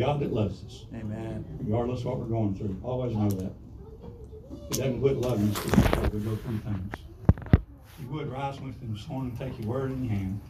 God that loves us, Amen. regardless of what we're going through. Always know that. He doesn't quit loving us because we go through things. If you would rise with me this morning and take your word in your hand.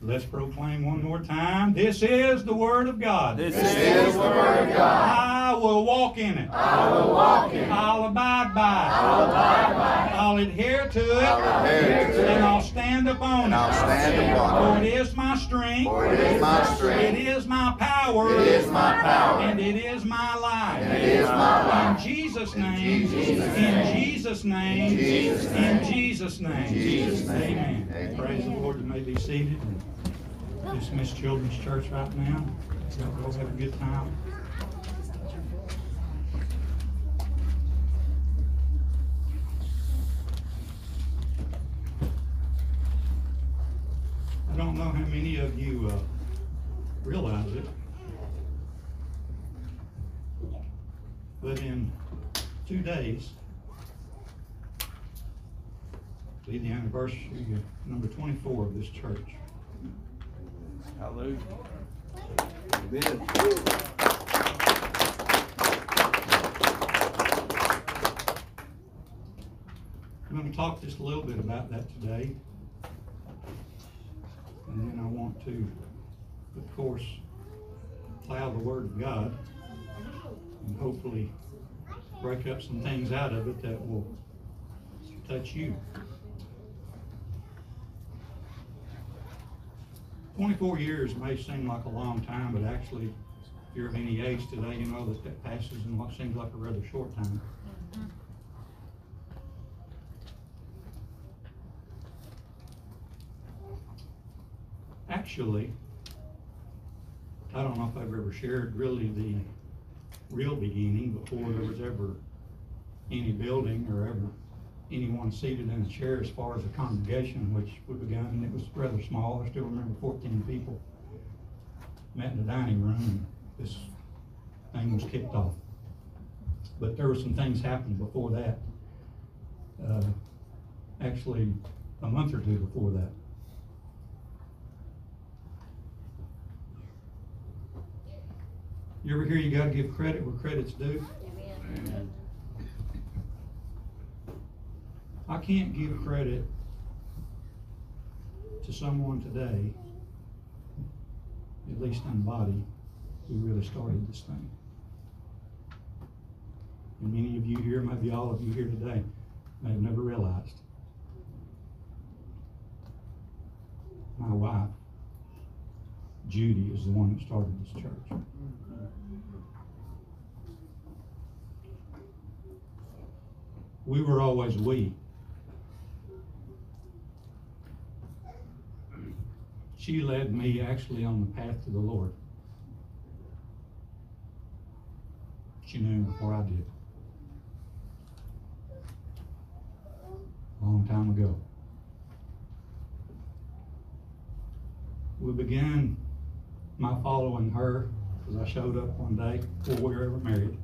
Let's proclaim one more time. This is the word of God. This This is is the word of God. I will walk in it. I will walk in it. I'll abide by it. I'll abide by it. I'll adhere to it. I'll adhere to it. And. I'll stand upon And it. I'll stand upon For it. it is my strength. For it is my strength. It is my power. It is my power. And it is my life. And it is my life. In Jesus' name. Jesus' In. Jesus' name. In Jesus' In name. Jesus' name. Jesus' name. Amen. Amen. Praise the Lord. You may be seated. Dismiss Children's Church right now. Y'all go have a good time. Know how many of you uh, realize it, but in two days, be the anniversary of number 24 of this church. Hallelujah. I'm going to talk just a little bit about that today. And then I want to, of course, plow the Word of God and hopefully break up some things out of it that will touch you. 24 years may seem like a long time, but actually, if you're of any age today, you know that that passes in what seems like a rather short time. Actually, I don't know if I've ever shared really the real beginning before there was ever any building or ever anyone seated in a chair as far as a congregation, which we began, and it was rather small. I still remember fourteen people met in the dining room this thing was kicked off. But there were some things happened before that. Uh, actually, a month or two before that. You ever hear you gotta give credit where credit's due? Amen. I can't give credit to someone today, at least in body, who really started this thing. And many of you here, maybe all of you here today, may have never realized. My wife, Judy, is the one that started this church. We were always we. She led me actually on the path to the Lord. She knew before I did. A long time ago. We began my following her because I showed up one day before we were ever married.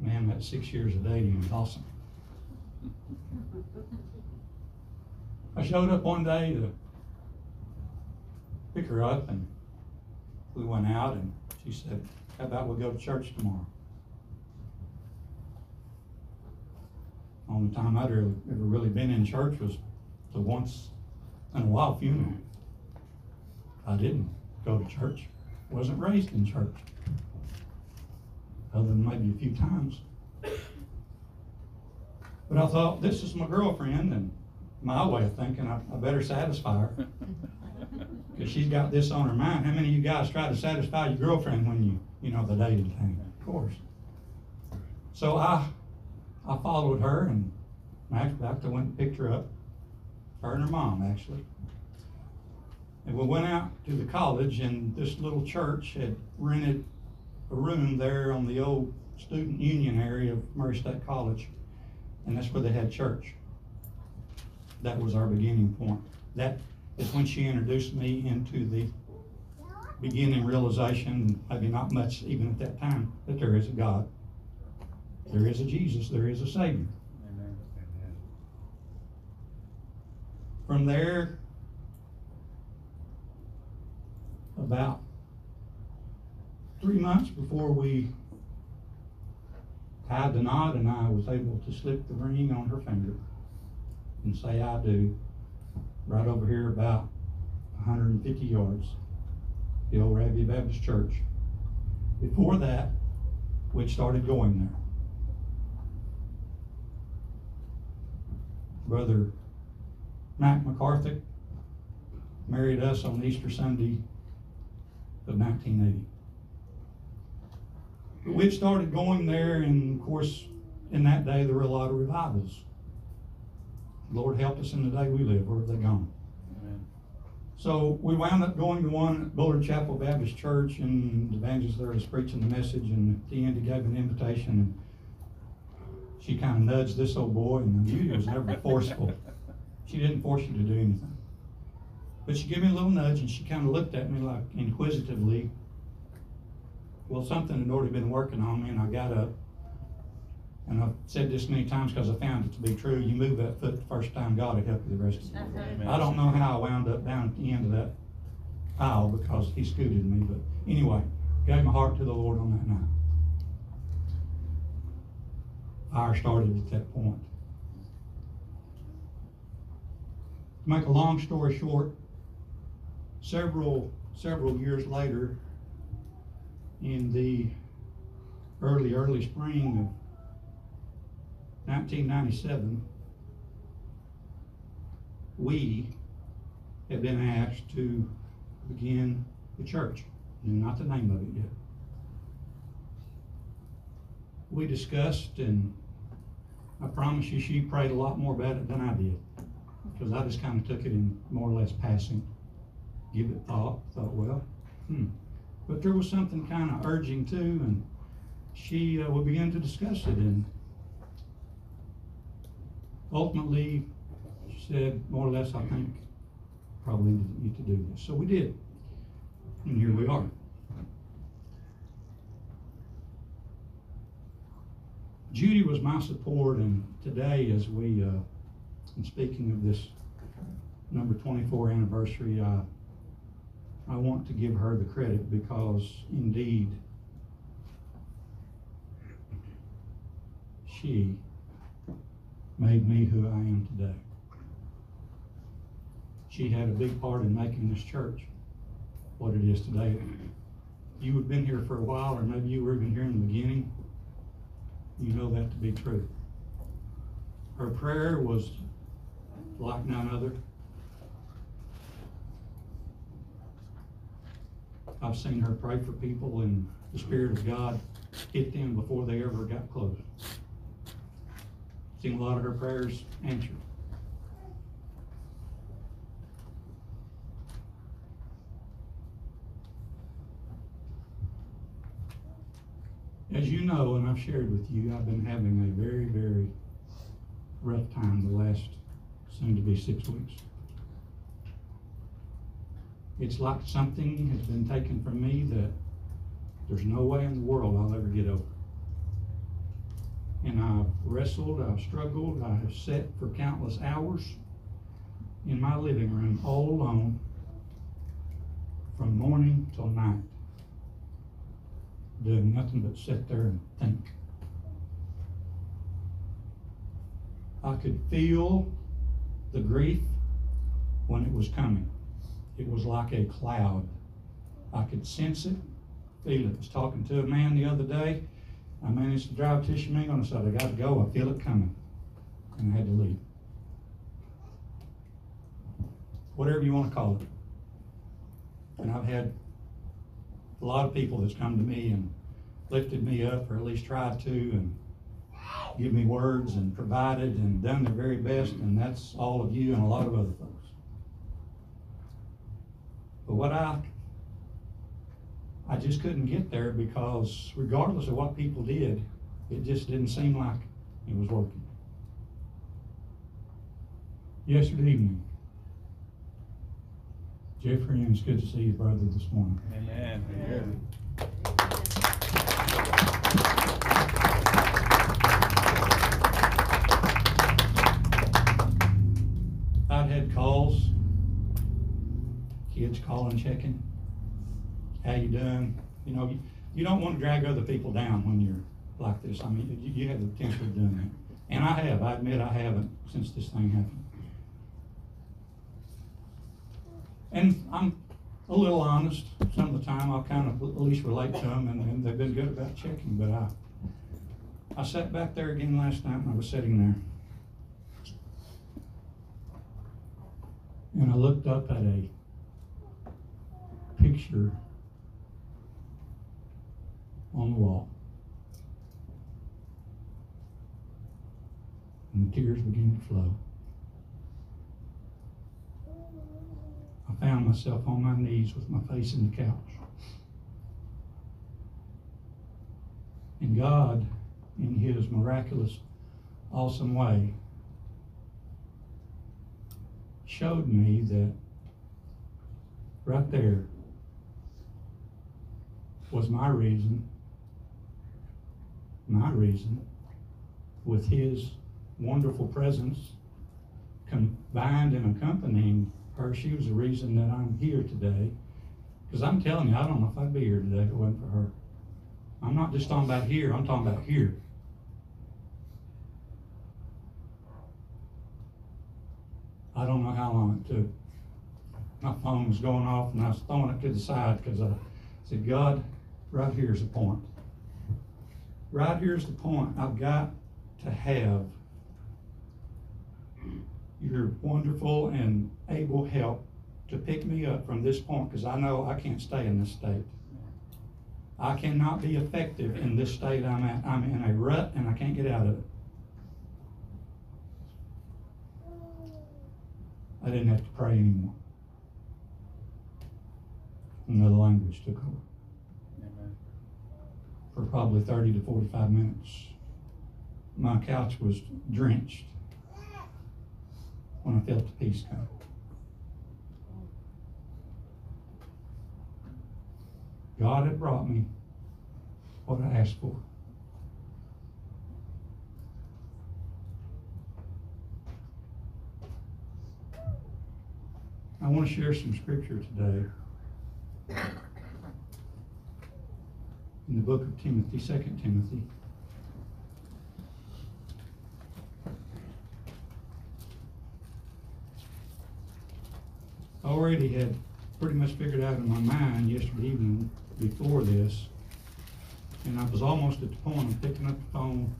Man, that six years of dating was awesome. I showed up one day to pick her up and we went out and she said, how about we go to church tomorrow? Only time I'd ever, ever really been in church was the once in a while funeral. I didn't go to church, wasn't raised in church, other than maybe a few times. But I thought, this is my girlfriend, and my way of thinking, I, I better satisfy her. Because she's got this on her mind. How many of you guys try to satisfy your girlfriend when you, you know, the dating thing? Of course. So I, I followed her, and fact, I went and picked her up. Her and her mom, actually. And we went out to the college, and this little church had rented a room there on the old student union area of Murray State College, and that's where they had church. That was our beginning point. That is when she introduced me into the beginning realization, maybe not much even at that time, that there is a God. There is a Jesus, there is a Savior. Amen. From there, about three months before we tied the knot and I was able to slip the ring on her finger and say I do, right over here about hundred and fifty yards, the old Ravia Baptist Church. Before that, we'd started going there. Brother Mac McCarthy married us on Easter Sunday of nineteen eighty. But we'd started going there, and of course, in that day, there were a lot of revivals. Lord help us in the day we live, where have they gone? So we wound up going to one at Bullard Chapel Baptist Church, and the evangelist there was preaching the message, and at the end, he gave an invitation, and she kind of nudged this old boy, and the beauty was never forceful. She didn't force you to do anything. But she gave me a little nudge, and she kind of looked at me like inquisitively. Well, something had already been working on me, and I got up. And I've said this many times because I found it to be true. You move that foot the first time, God will help you the rest of the way. I don't know how I wound up down at the end of that aisle because he scooted me, but anyway, gave my heart to the Lord on that night. Fire started at that point. To make a long story short, several, several years later, in the early, early spring of 1997, we have been asked to begin the church. Knew not the name of it yet. We discussed, and I promise you, she prayed a lot more about it than I did. Because I just kind of took it in more or less passing. Give it thought, thought, well, hmm. But there was something kind of urging too, and she, uh, we began to discuss it, and ultimately, she said, more or less, I think, probably need to do this. So we did. And here we are. Judy was my support, and today, as we, uh, and speaking of this number twenty-four anniversary, I, I want to give her the credit because indeed, she made me who I am today. She had a big part in making this church what it is today. You had been here for a while, or maybe you were even here in the beginning. You know that to be true. Her prayer was like none other. I've seen her pray for people and the Spirit of God hit them before they ever got close. Seen a lot of her prayers answered. As you know, and I've shared with you, I've been having a very, very rough time the last soon to be six weeks. It's like something has been taken from me that there's no way in the world I'll ever get over. And I've wrestled, I've struggled, I have sat for countless hours in my living room all alone from morning till night, doing nothing but sit there and think. I could feel the grief when it was coming. It was like a cloud. I could sense it, feel it. I was talking to a man the other day. I managed to drive to Tishomingo and I said, I got to go. I feel it coming. And I had to leave. Whatever you want to call it. And I've had a lot of people that's come to me and lifted me up, or at least tried to, and give me words and provided and done their very best, and that's all of you and a lot of other folks. But what I, I just couldn't get there because regardless of what people did, it just didn't seem like it was working. Yesterday evening, Jeffrey, and it's good to see you, brother, this morning. Amen. I'd had calling, checking. How you doing? You know, you, you don't want to drag other people down when you're like this. I mean, you, you have the potential of doing that. And I have, I admit I haven't since this thing happened. And I'm a little honest, some of the time I'll kind of at least relate to them, and, and they've been good about checking, but I, I sat back there again last night and I was sitting there. And I looked up at a picture on the wall. And the tears began to flow. I found myself on my knees with my face in the couch. And God, in His miraculous, awesome way, showed me that right there was my reason, my reason, with His wonderful presence combined and accompanying her. She was the reason that I'm here today. Because I'm telling you, I don't know if I'd be here today if it wasn't for her. I'm not just talking about here, I'm talking about here. I don't know how long it took. My phone was going off and I was throwing it to the side because I said, God, right here's the point. Right here's the point. I've got to have your wonderful and able help to pick me up from this point because I know I can't stay in this state. I cannot be effective in this state I'm at. I'm in a rut and I can't get out of it. I didn't have to pray anymore. Another language took over. For probably 30 to 45 minutes. My couch was drenched when I felt the peace come. God had brought me what I asked for. I want to share some scripture today in the book of Timothy, Second Timothy. I already had pretty much figured out in my mind yesterday evening before this, and I was almost at the point of picking up the phone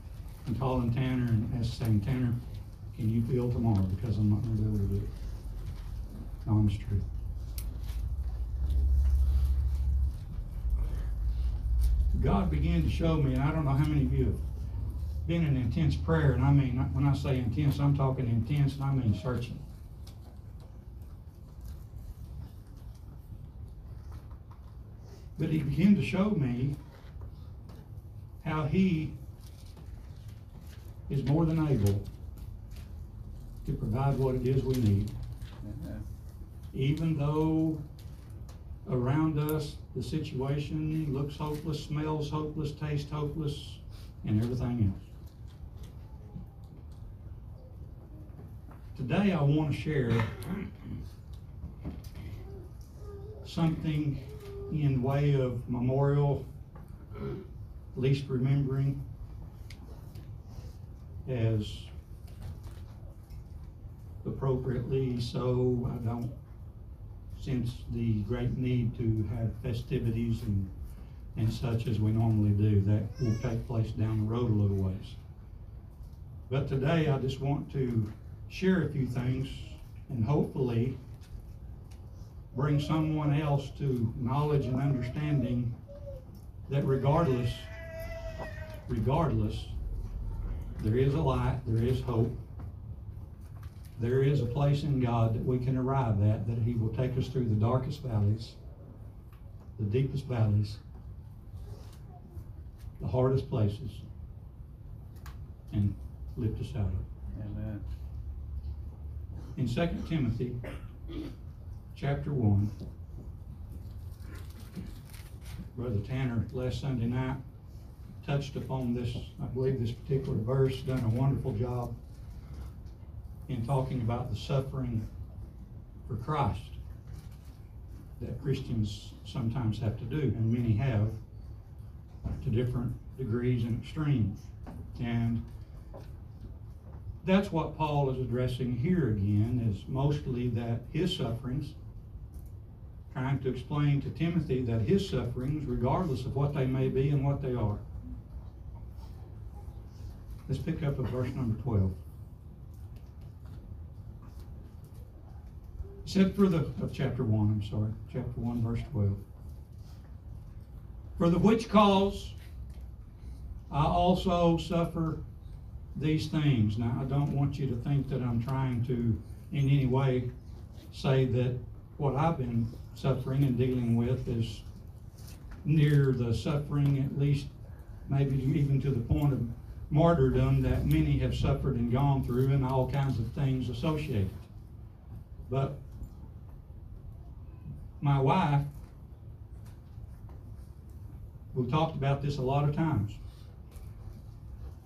and calling Tanner and asking, Tanner, can you fill tomorrow? Because I'm not gonna be able to do it. Honest truth. God began to show me, and I don't know how many of you have been in intense prayer, and I mean, when I say intense, I'm talking intense, and I mean searching. But he began to show me how he is more than able to provide what it is we need even though around us the situation looks hopeless, smells hopeless, tastes hopeless, and everything else. Today I want to share something in way of memorial, least remembering, as appropriately so I don't sense the great need to have festivities and, and such as we normally do. That will take place down the road a little ways. But today I just want to share a few things and hopefully bring someone else to knowledge and understanding that regardless, regardless, there is a light, there is hope, there is a place in God that we can arrive at, that He will take us through the darkest valleys, the deepest valleys, the hardest places, and lift us out of it. Amen. In Second Timothy, chapter one, Brother Tanner last Sunday night touched upon this, I believe this particular verse, done a wonderful job in talking about the suffering for Christ. that Christians sometimes have to do, and many have, to different degrees and extremes. And that's what Paul is addressing here again, is mostly that his sufferings, trying to explain to Timothy that his sufferings, regardless of what they may be and what they are. Let's pick up at verse number 12. Said for the, of chapter 1, I'm sorry, chapter 1, verse 12. For the which cause I also suffer these things. Now, I don't want you to think that I'm trying to, in any way, say that what I've been suffering and dealing with is near the suffering, at least maybe even to the point of martyrdom that many have suffered and gone through, and all kinds of things associated. But my wife, we've talked about this a lot of times.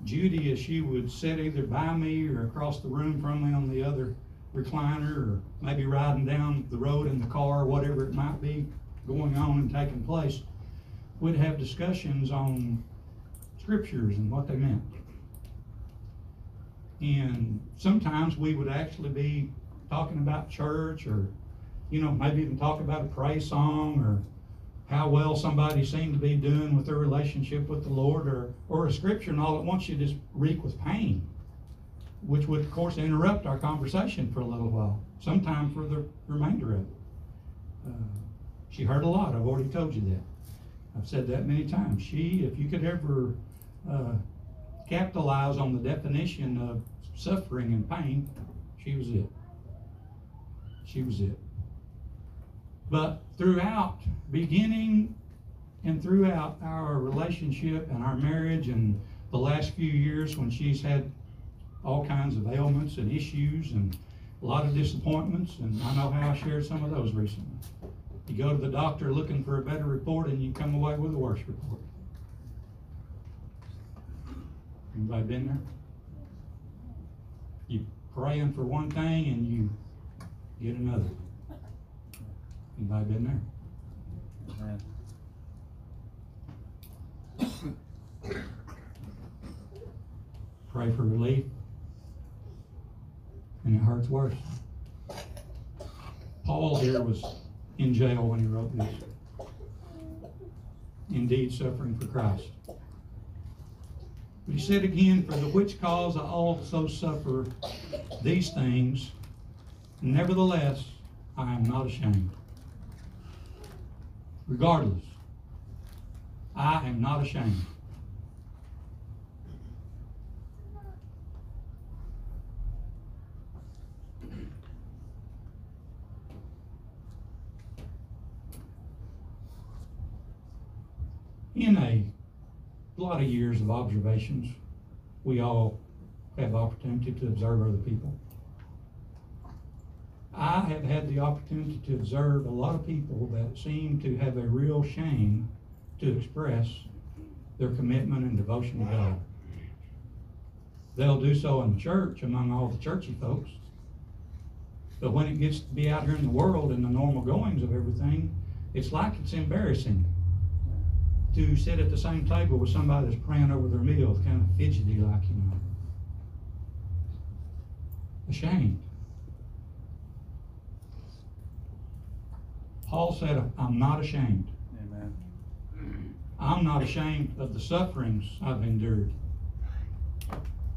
Judy, as she would sit either by me or across the room from me on the other recliner, or maybe riding down the road in the car, whatever it might be going on and taking place, would have discussions on scriptures and what they meant. And sometimes we would actually be talking about church or, you know, maybe even talk about a praise song or how well somebody seemed to be doing with their relationship with the Lord or, or a scripture and all at once you just reek with pain, which would, of course, interrupt our conversation for a little while, sometime for the remainder of it. Uh, she heard a lot. I've already told you that. I've said that many times. She, if you could ever uh, capitalize on the definition of suffering and pain, she was it. She was it. But throughout, beginning and throughout our relationship and our marriage and the last few years when she's had all kinds of ailments and issues and a lot of disappointments, and I know how I shared some of those recently. You go to the doctor looking for a better report and you come away with a worse report. Anybody been there? You praying for one thing and you get another. Anybody been there? Amen. Pray for relief. And it hurts worse. Paul here was in jail when he wrote this. Indeed, suffering for Christ. But he said again, For the which cause I also suffer these things, nevertheless, I am not ashamed. Regardless, I am not ashamed. in a lot of years of observations, we all have opportunity to observe other people. I have had the opportunity to observe a lot of people that seem to have a real shame to express their commitment and devotion to God. They'll do so in church among all the churchy folks. But when it gets to be out here in the world and the normal goings of everything, it's like it's embarrassing to sit at the same table with somebody that's praying over their meal, kind of fidgety like, you know. Ashamed. Paul said, I'm not ashamed. Amen. I'm not ashamed of the sufferings I've endured.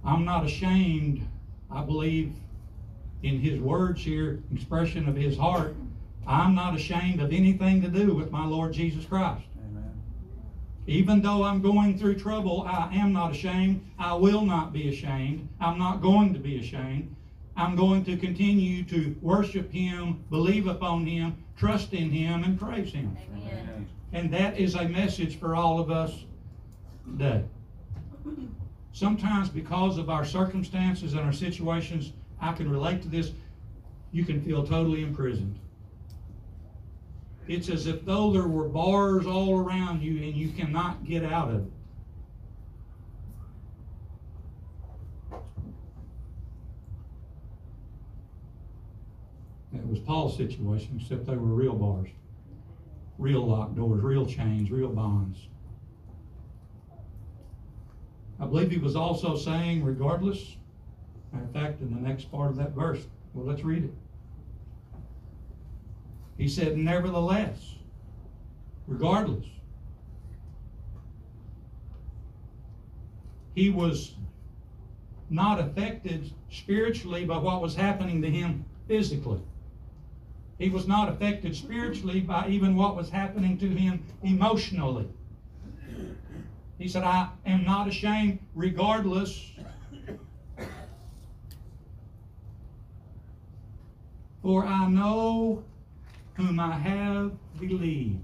I'm not ashamed, I believe, in his words here, expression of his heart. I'm not ashamed of anything to do with my Lord Jesus Christ. Amen. Even though I'm going through trouble, I am not ashamed. I will not be ashamed. I'm not going to be ashamed. I'm going to continue to worship Him, believe upon Him, trust in Him, and praise Him. Amen. And that is a message for all of us today. Sometimes, because of our circumstances and our situations, I can relate to this. You can feel totally imprisoned. It's as if though there were bars all around you and you cannot get out of it. Was Paul's situation, except they were real bars. real locked doors, real chains, real bonds. I believe he was also saying, regardless, in fact, in the next part of that verse, well, let's read it. He said, nevertheless, regardless, he was not affected spiritually by what was happening to him physically. He was not affected spiritually by even what was happening to him emotionally. He said, I am not ashamed regardless. For I know whom I have believed.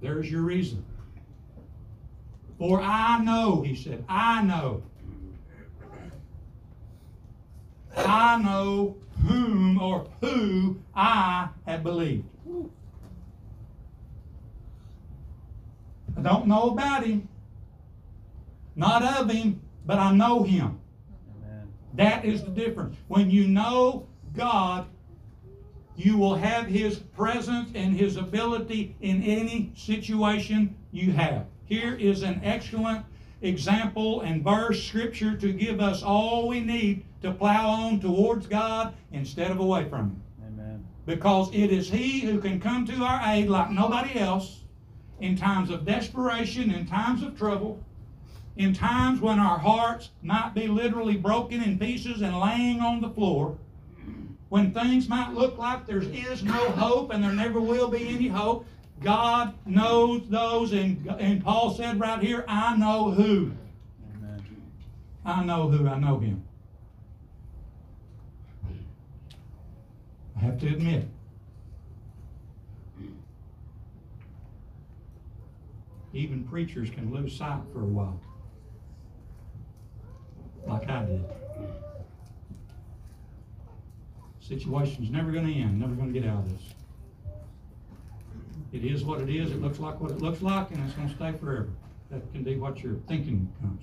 There's your reason. For I know, he said, I know. I know whom or who I have believed. I don't know about him, not of him, but I know him. Amen. That is the difference. When you know God, you will have His presence and His ability in any situation you have. Here is an excellent example and verse scripture to give us all we need to plow on towards God instead of away from Him. Amen. Because it is He who can come to our aid like nobody else in times of desperation, in times of trouble, in times when our hearts might be literally broken in pieces and laying on the floor, when things might look like there is no hope and there never will be any hope. God knows those, and, and Paul said right here, I know who. Amen. I know who, I know him. I have to admit, even preachers can lose sight for a while. Like I did. Situation's never going to end, never going to get out of this. It is what it is, it looks like what it looks like, and it's going to stay forever. That can be what your thinking comes.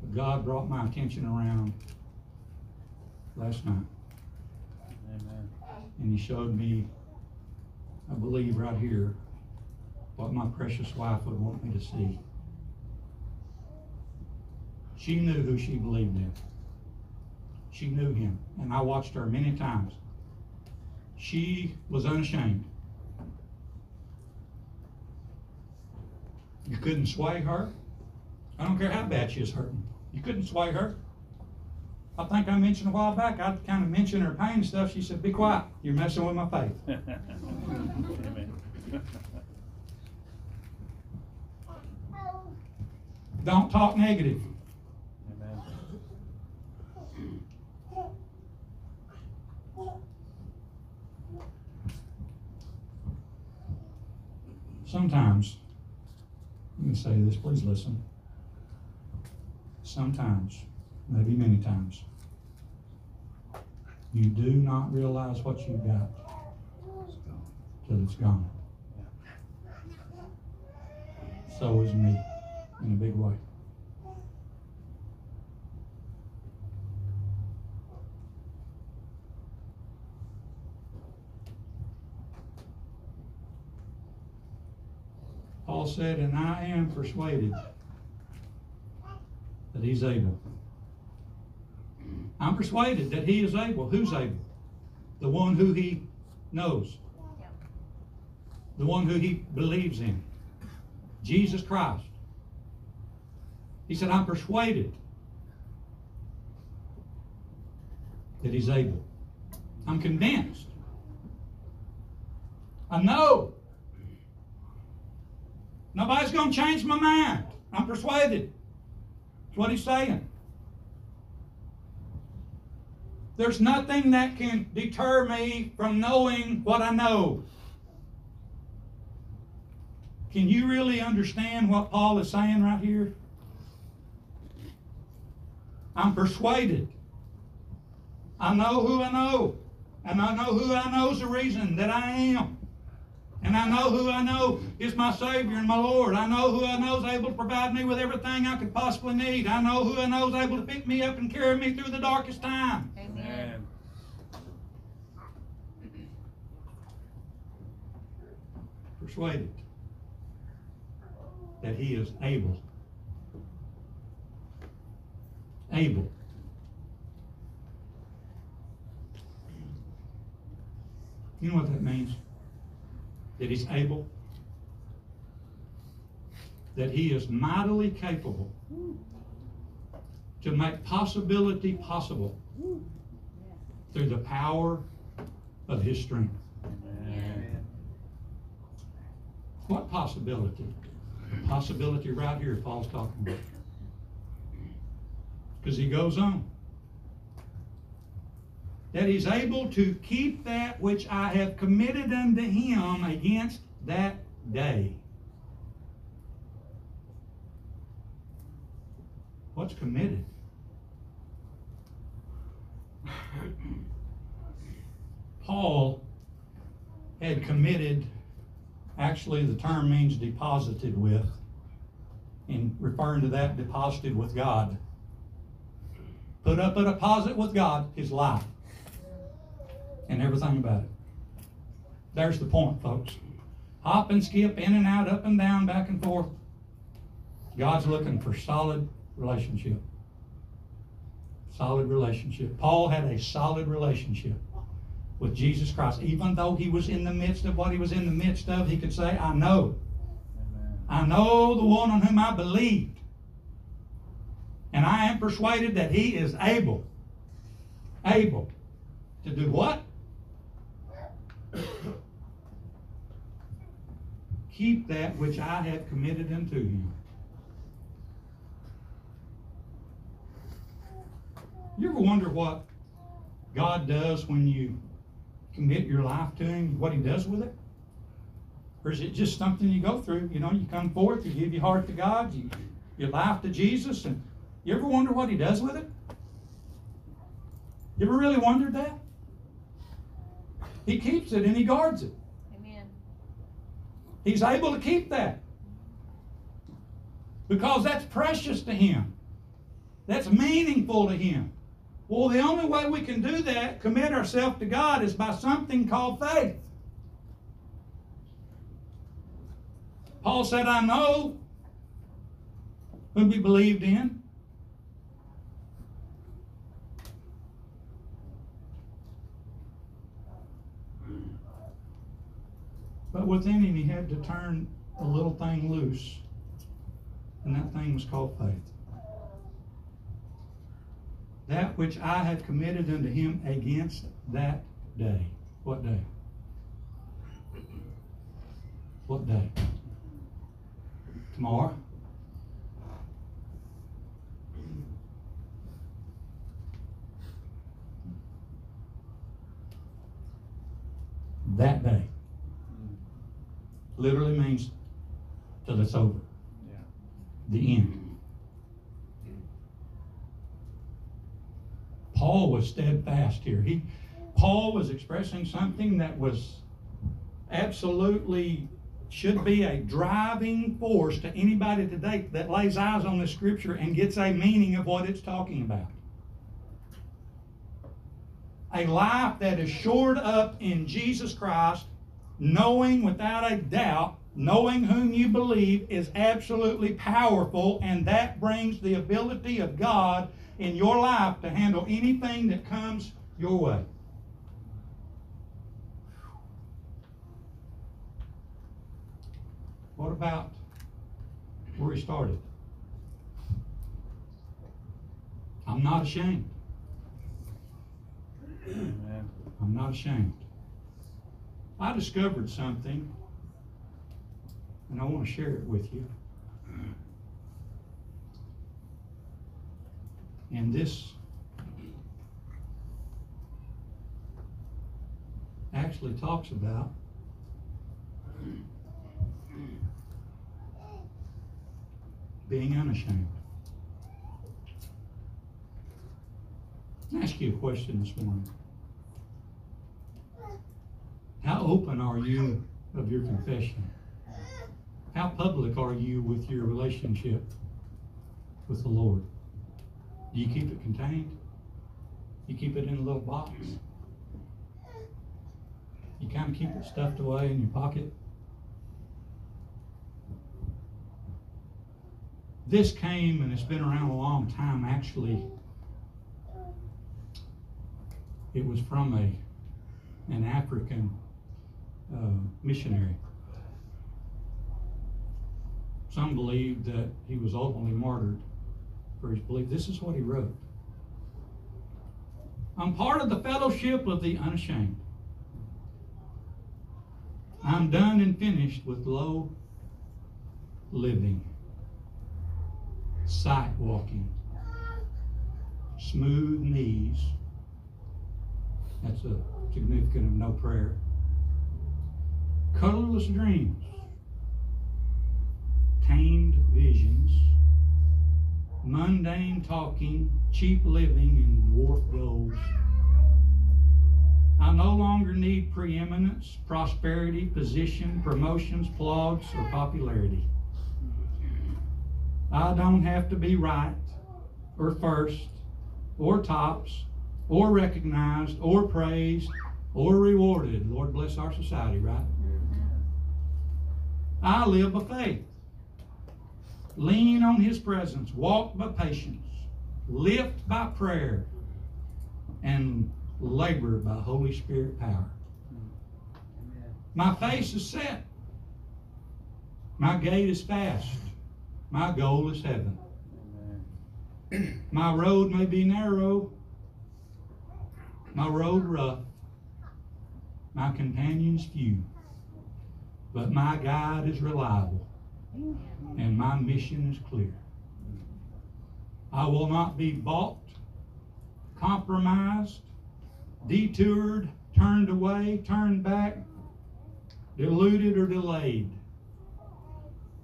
But God brought my attention around last night, Amen. and He showed me, I believe right here, what my precious wife would want me to see. She knew who she believed in. She knew Him, and I watched her many times. She was unashamed. You couldn't sway her. I don't care how bad she is hurting. You couldn't sway her. I think I mentioned a while back, I kind of mentioned her pain and stuff. She said, Be quiet. You're messing with my faith. Amen. Don't talk negative. Amen. Sometimes, let me say this, please listen. Sometimes, maybe many times, you do not realize what you've got till it's gone. So is me, in a big way. Paul said, and I am persuaded that he's able. I'm persuaded that he is able. Who's able? The one who he knows. The one who he believes in. Jesus Christ. He said, I'm persuaded that he's able. I'm convinced. I know. Nobody's going to change my mind. I'm persuaded. That's what he's saying. There's nothing that can deter me from knowing what I know. Can you really understand what Paul is saying right here? I'm persuaded. I know who I know. And I know who I know is the reason that I am. And I know who I know is my Savior and my Lord. I know who I know is able to provide me with everything I could possibly need. I know who I know is able to pick me up and carry me through the darkest time. Amen. Persuaded that He is able. Able. You know what that means? That he's able. That he is mightily capable to make possibility possible through the power of his strength. Amen. What possibility? The possibility right here Paul's talking about. Because he goes on. That he's able to keep that which I have committed unto him against that day. What's committed? Paul had committed Actually, the term means deposited with, in referring to that, deposited with God. Put up a deposit with God, his life, and everything about it. There's the point, folks. Hop and skip, in and out, up and down, back and forth. God's looking for solid relationship. Solid relationship. Paul had a solid relationship with Jesus Christ. Even though he was in the midst of what he was in the midst of, he could say, I know. I know the one on whom I believed. And I am persuaded that he is able, able to do what? Keep that which I have committed unto him. You ever wonder what God does when you commit your life to Him, what He does with it? Or is it just something you go through? You know, you come forth, you give your heart to God, you your life to Jesus, and you ever wonder what He does with it? You ever really wondered that? He keeps it and He guards it. He's able to keep that. Because that's precious to Him. That's meaningful to Him. Well, the only way we can do that, commit ourselves to God, is by something called faith. Paul said, I know whom we believed in. But within him, he had to turn a little thing loose. And that thing was called faith. That which I have committed unto him against that day. What day? What day? Tomorrow? That day. Literally means till it's over. Yeah. The end. Paul was steadfast here. He, Paul was expressing something that was absolutely should be a driving force to anybody today that lays eyes on the scripture and gets a meaning of what it's talking about. A life that is shored up in Jesus Christ, knowing without a doubt, knowing whom you believe is absolutely powerful, and that brings the ability of God in your life to handle anything that comes your way. What about where he started? I'm not ashamed. I'm not ashamed. I discovered something, and I want to share it with you. And this actually talks about being unashamed. I'll ask you a question this morning. open are you of your confession? How public are you with your relationship with the Lord? Do you keep it contained? You keep it in a little box? You kind of keep it stuffed away in your pocket? This came and it's been around a long time actually. It was from a an African um, missionary. Some believe that he was ultimately martyred for his belief. This is what he wrote. I'm part of the fellowship of the unashamed. I'm done and finished with low living, sight walking, smooth knees. That's a significant of no prayer. Colorless dreams, tamed visions, mundane talking, cheap living, and dwarf goals. I no longer need preeminence, prosperity, position, promotions, plaudits, or popularity. I don't have to be right, or first, or tops, or recognized, or praised, or rewarded. Lord bless our society, right? I live by faith. Lean on His presence, walk by patience, lift by prayer, and labor by Holy Spirit power. My face is set. My gait is fast. My goal is heaven. My road may be narrow, my road rough, my companions few, but my guide is reliable, and my mission is clear. I will not be bought, compromised, detoured, turned away, turned back, deluded, or delayed.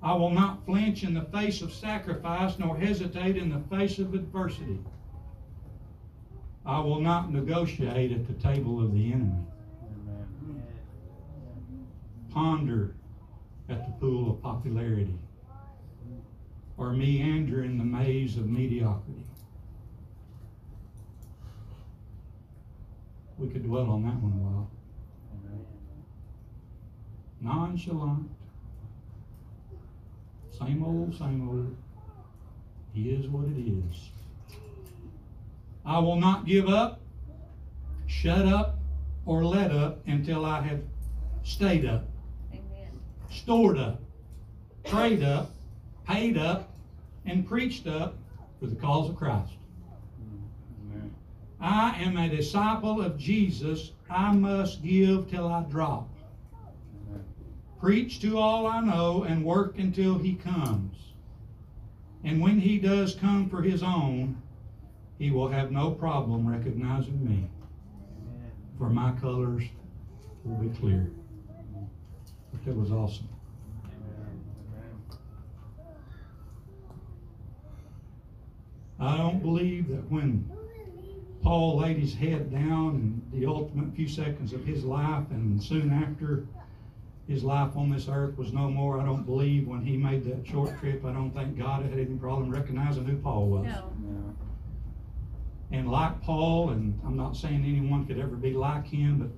I will not flinch in the face of sacrifice, nor hesitate in the face of adversity. I will not negotiate at the table of the enemy. Ponder at the pool of popularity, or meander in the maze of mediocrity. We could dwell on that one a while. Nonchalant. Same old, same old. He is what it is. I will not give up, shut up, or let up until I have stayed up. Stored up, prayed up, paid up, and preached up for the cause of Christ. I am a disciple of Jesus. I must give till I drop. Preach to all I know and work until he comes. And when he does come for his own, he will have no problem recognizing me. For my colors will be clear. That was awesome. I don't believe that when Paul laid his head down in the ultimate few seconds of his life, and soon after his life on this earth was no more. I don't believe when he made that short trip, I don't think God had any problem recognizing who Paul was. No. And like Paul, and I'm not saying anyone could ever be like him, but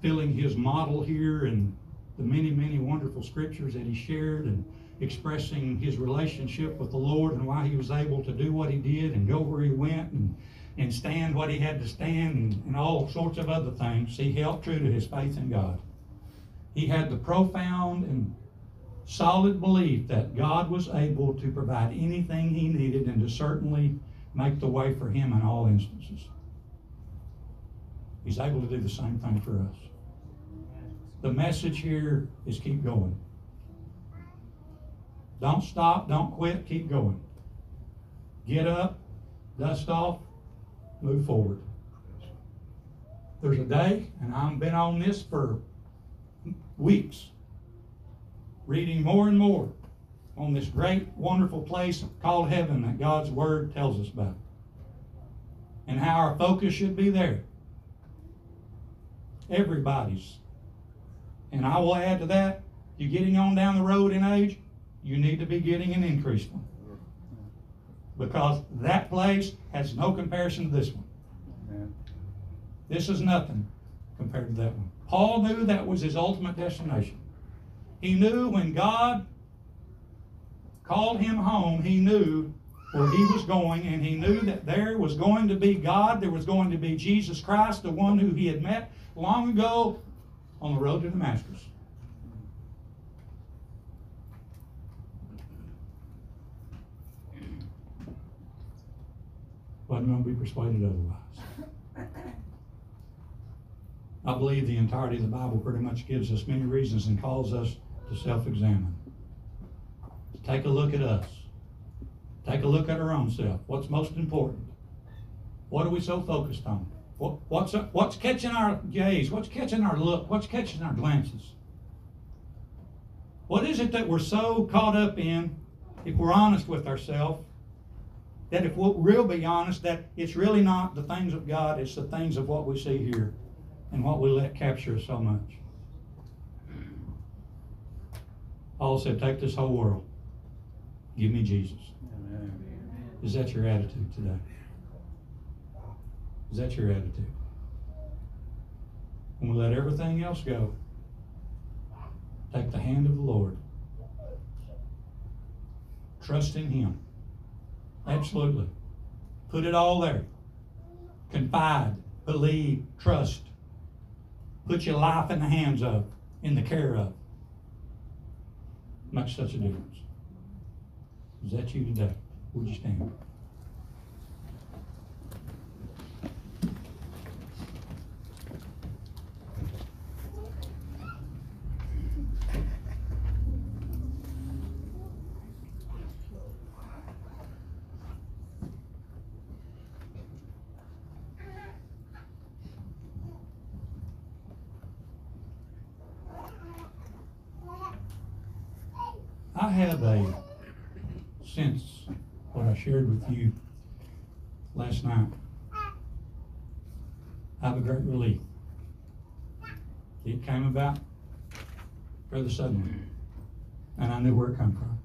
filling his model here and the many, many wonderful scriptures that he shared and expressing his relationship with the Lord and why he was able to do what he did and go where he went and, and stand what he had to stand and, and all sorts of other things. He held true to his faith in God. He had the profound and solid belief that God was able to provide anything he needed and to certainly make the way for him in all instances. He's able to do the same thing for us. The message here is keep going. Don't stop, don't quit, keep going. Get up, dust off, move forward. There's a day, and I've been on this for weeks, reading more and more on this great, wonderful place called heaven that God's Word tells us about. And how our focus should be there. Everybody's. And I will add to that, you're getting on down the road in age, you need to be getting an increased one. Because that place has no comparison to this one. This is nothing compared to that one. Paul knew that was his ultimate destination. He knew when God called him home, he knew where he was going, and he knew that there was going to be God, there was going to be Jesus Christ, the one who he had met long ago on the road to Damascus. Wasn't going to be persuaded otherwise. I believe the entirety of the Bible pretty much gives us many reasons and calls us to self examine. Take a look at us. Take a look at our own self. What's most important? What are we so focused on? What, what's, what's catching our gaze? What's catching our look? What's catching our glances? What is it that we're so caught up in, if we're honest with ourselves, that if we'll real be honest, that it's really not the things of God, it's the things of what we see here and what we let capture us so much. Paul said, Take this whole world. Give me Jesus. Amen. Is that your attitude today? Is that your attitude? When we let everything else go, take the hand of the Lord. Trust in Him. Absolutely. Put it all there. Confide, believe, trust. Put your life in the hands of, in the care of. Makes such a difference. Is that you today? Would you stand? I have a sense what I shared with you last night. I have a great relief. It came about rather suddenly, and I knew where it come from.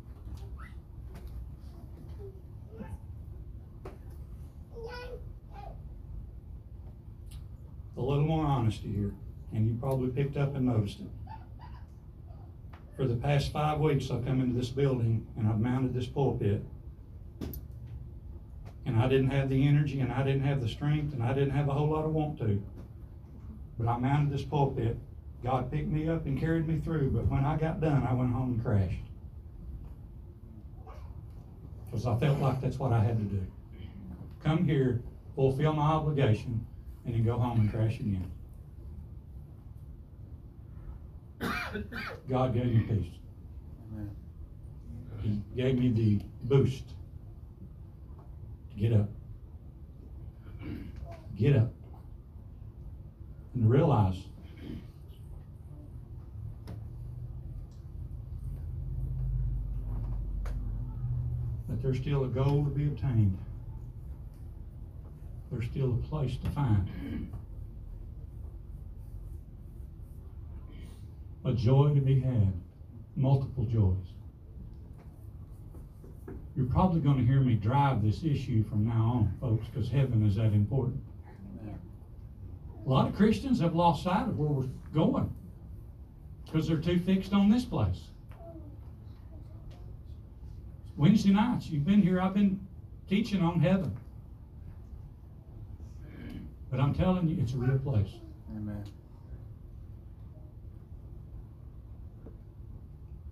A little more honesty here, and you probably picked up and noticed it. For the past five weeks, I've come into this building and I've mounted this pulpit. And I didn't have the energy and I didn't have the strength and I didn't have a whole lot of want to. But I mounted this pulpit. God picked me up and carried me through, but when I got done, I went home and crashed. Because I felt like that's what I had to do. Come here, fulfill my obligation, and then go home and crash again. God gave me peace. Amen. He gave me the boost get up. Get up. And realize that there's still a goal to be obtained. There's still a place to find. A joy to be had. Multiple joys. You're probably going to hear me drive this issue from now on, folks, because heaven is that important. A lot of Christians have lost sight of where we're going because they're too fixed on this place. Wednesday nights, you've been here, I've been teaching on heaven. But I'm telling you, it's a real place. Amen.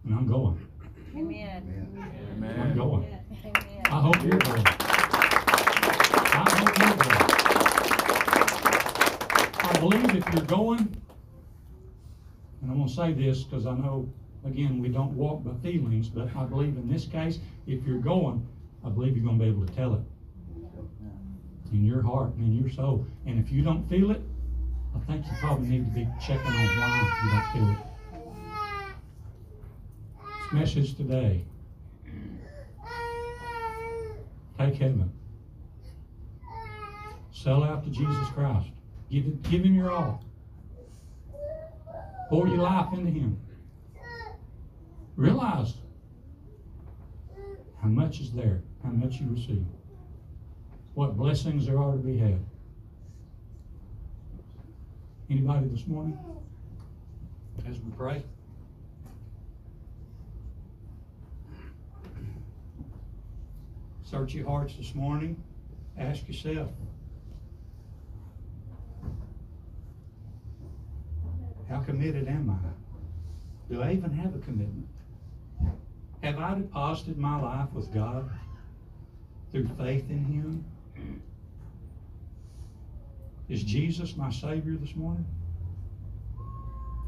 And I'm going. Amen. I'm Amen. going. Amen. I hope you're going. I hope you're going. I believe if you're going, and I'm gonna say this because I know, again, we don't walk by feelings, but I believe in this case, if you're going, I believe you're gonna be able to tell it in your heart and in your soul. And if you don't feel it, I think you probably need to be checking on why you don't feel it. Message today Take heaven. Sell out to Jesus Christ. Give, give Him your all. Pour your life into Him. Realize how much is there, how much you receive, what blessings there are to be had. Anybody this morning? As we pray. Search your hearts this morning. Ask yourself. How committed am I? Do I even have a commitment? Have I deposited my life with God through faith in Him? Is Jesus my Savior this morning?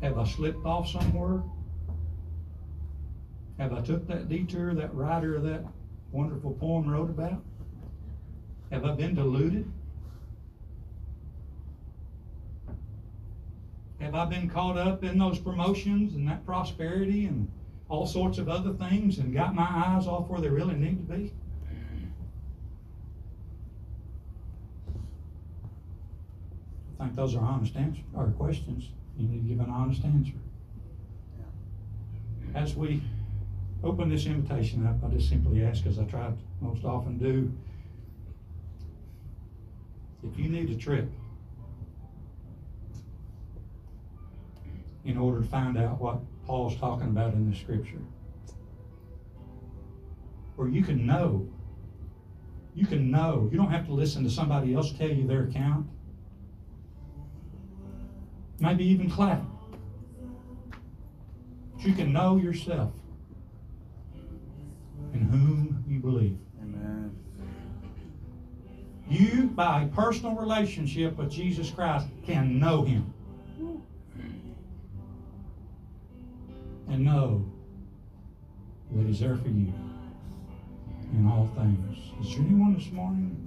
Have I slipped off somewhere? Have I took that detour that writer of that wonderful poem wrote about? Have I been deluded? Have I been caught up in those promotions and that prosperity and all sorts of other things and got my eyes off where they really need to be? I think those are honest answers, or questions. You need to give an honest answer. As we open this invitation up, I just simply ask, as I try most often do, if you need a trip in order to find out what Paul's talking about in the scripture, where you can know, you can know, you don't have to listen to somebody else tell you their account, maybe even clap. But you can know yourself in whom you believe. Amen. You, by a personal relationship with Jesus Christ, can know Him. And know that He's there for you in all things. Is there anyone this morning?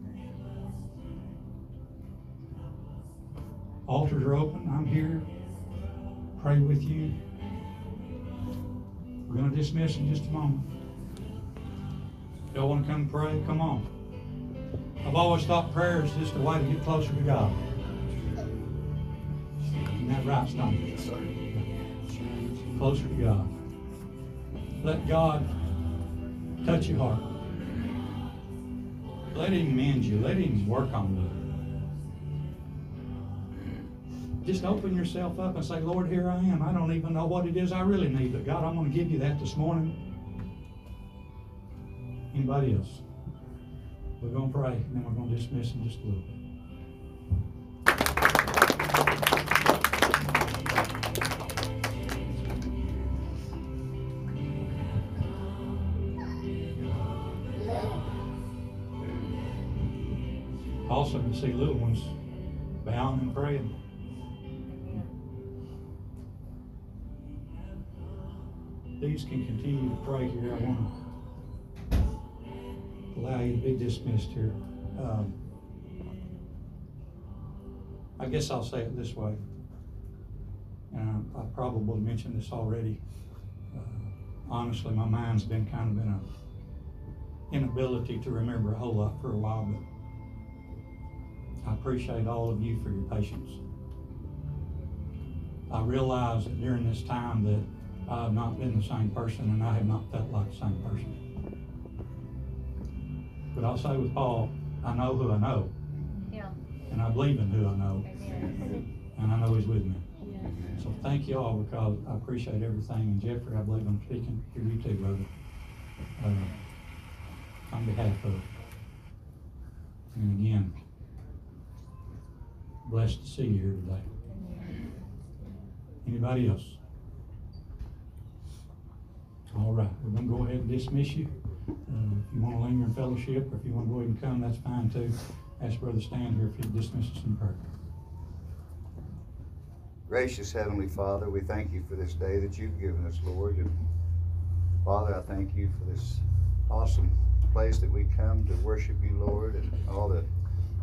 Altars are open. I'm here. Pray with you. We're going to dismiss in just a moment. Y'all want to come pray? Come on. I've always thought prayer is just a way to get closer to God. Isn't that right, Stone? Closer to God. Let God touch your heart. Let Him mend you. Let Him work on you. Just open yourself up and say, Lord, here I am. I don't even know what it is I really need, but God, I'm going to give you that this morning. Anybody else? We're going to pray, and then we're going to dismiss in just a little bit. Also, you see little ones bowing and praying. These can continue to pray here. I want to allow you to be dismissed here. Um, I guess I'll say it this way. And I, I probably mentioned this already. Uh, honestly, my mind's been kind of in a inability to remember a whole lot for a while, but I appreciate all of you for your patience. I realize that during this time that I have not been the same person and I have not felt like the same person. But I'll say with Paul, I know who I know, Yeah. and I believe in who I know, Amen. and I know He's with me. So thank you all because I appreciate everything. And Jeffrey, I believe I'm speaking to you too, brother. Uh, on behalf of. And again, blessed to see you here today. Anybody else? All right, we're gonna go ahead and dismiss you. Uh, if you wanna linger in fellowship, or if you wanna go ahead and come, that's fine too. Ask Brother Stan here if he'd dismiss us in prayer. Gracious Heavenly Father, we thank you for this day that you've given us, Lord. And Father, I thank you for this awesome place that we come to worship you, Lord, and all the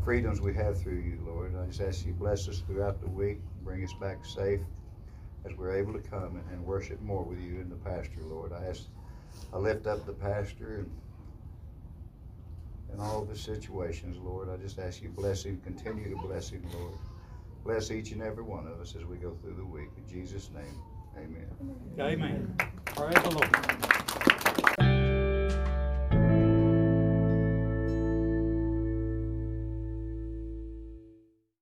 freedoms we have through you, Lord. I just ask you to bless us throughout the week, bring us back safe as we're able to come and worship more with you in the pasture, Lord. I ask, I lift up the pastor and in all the situations, Lord. I just ask you bless him, continue to bless him, Lord. Bless each and every one of us as we go through the week. In Jesus' name, amen. Amen. Praise the Lord.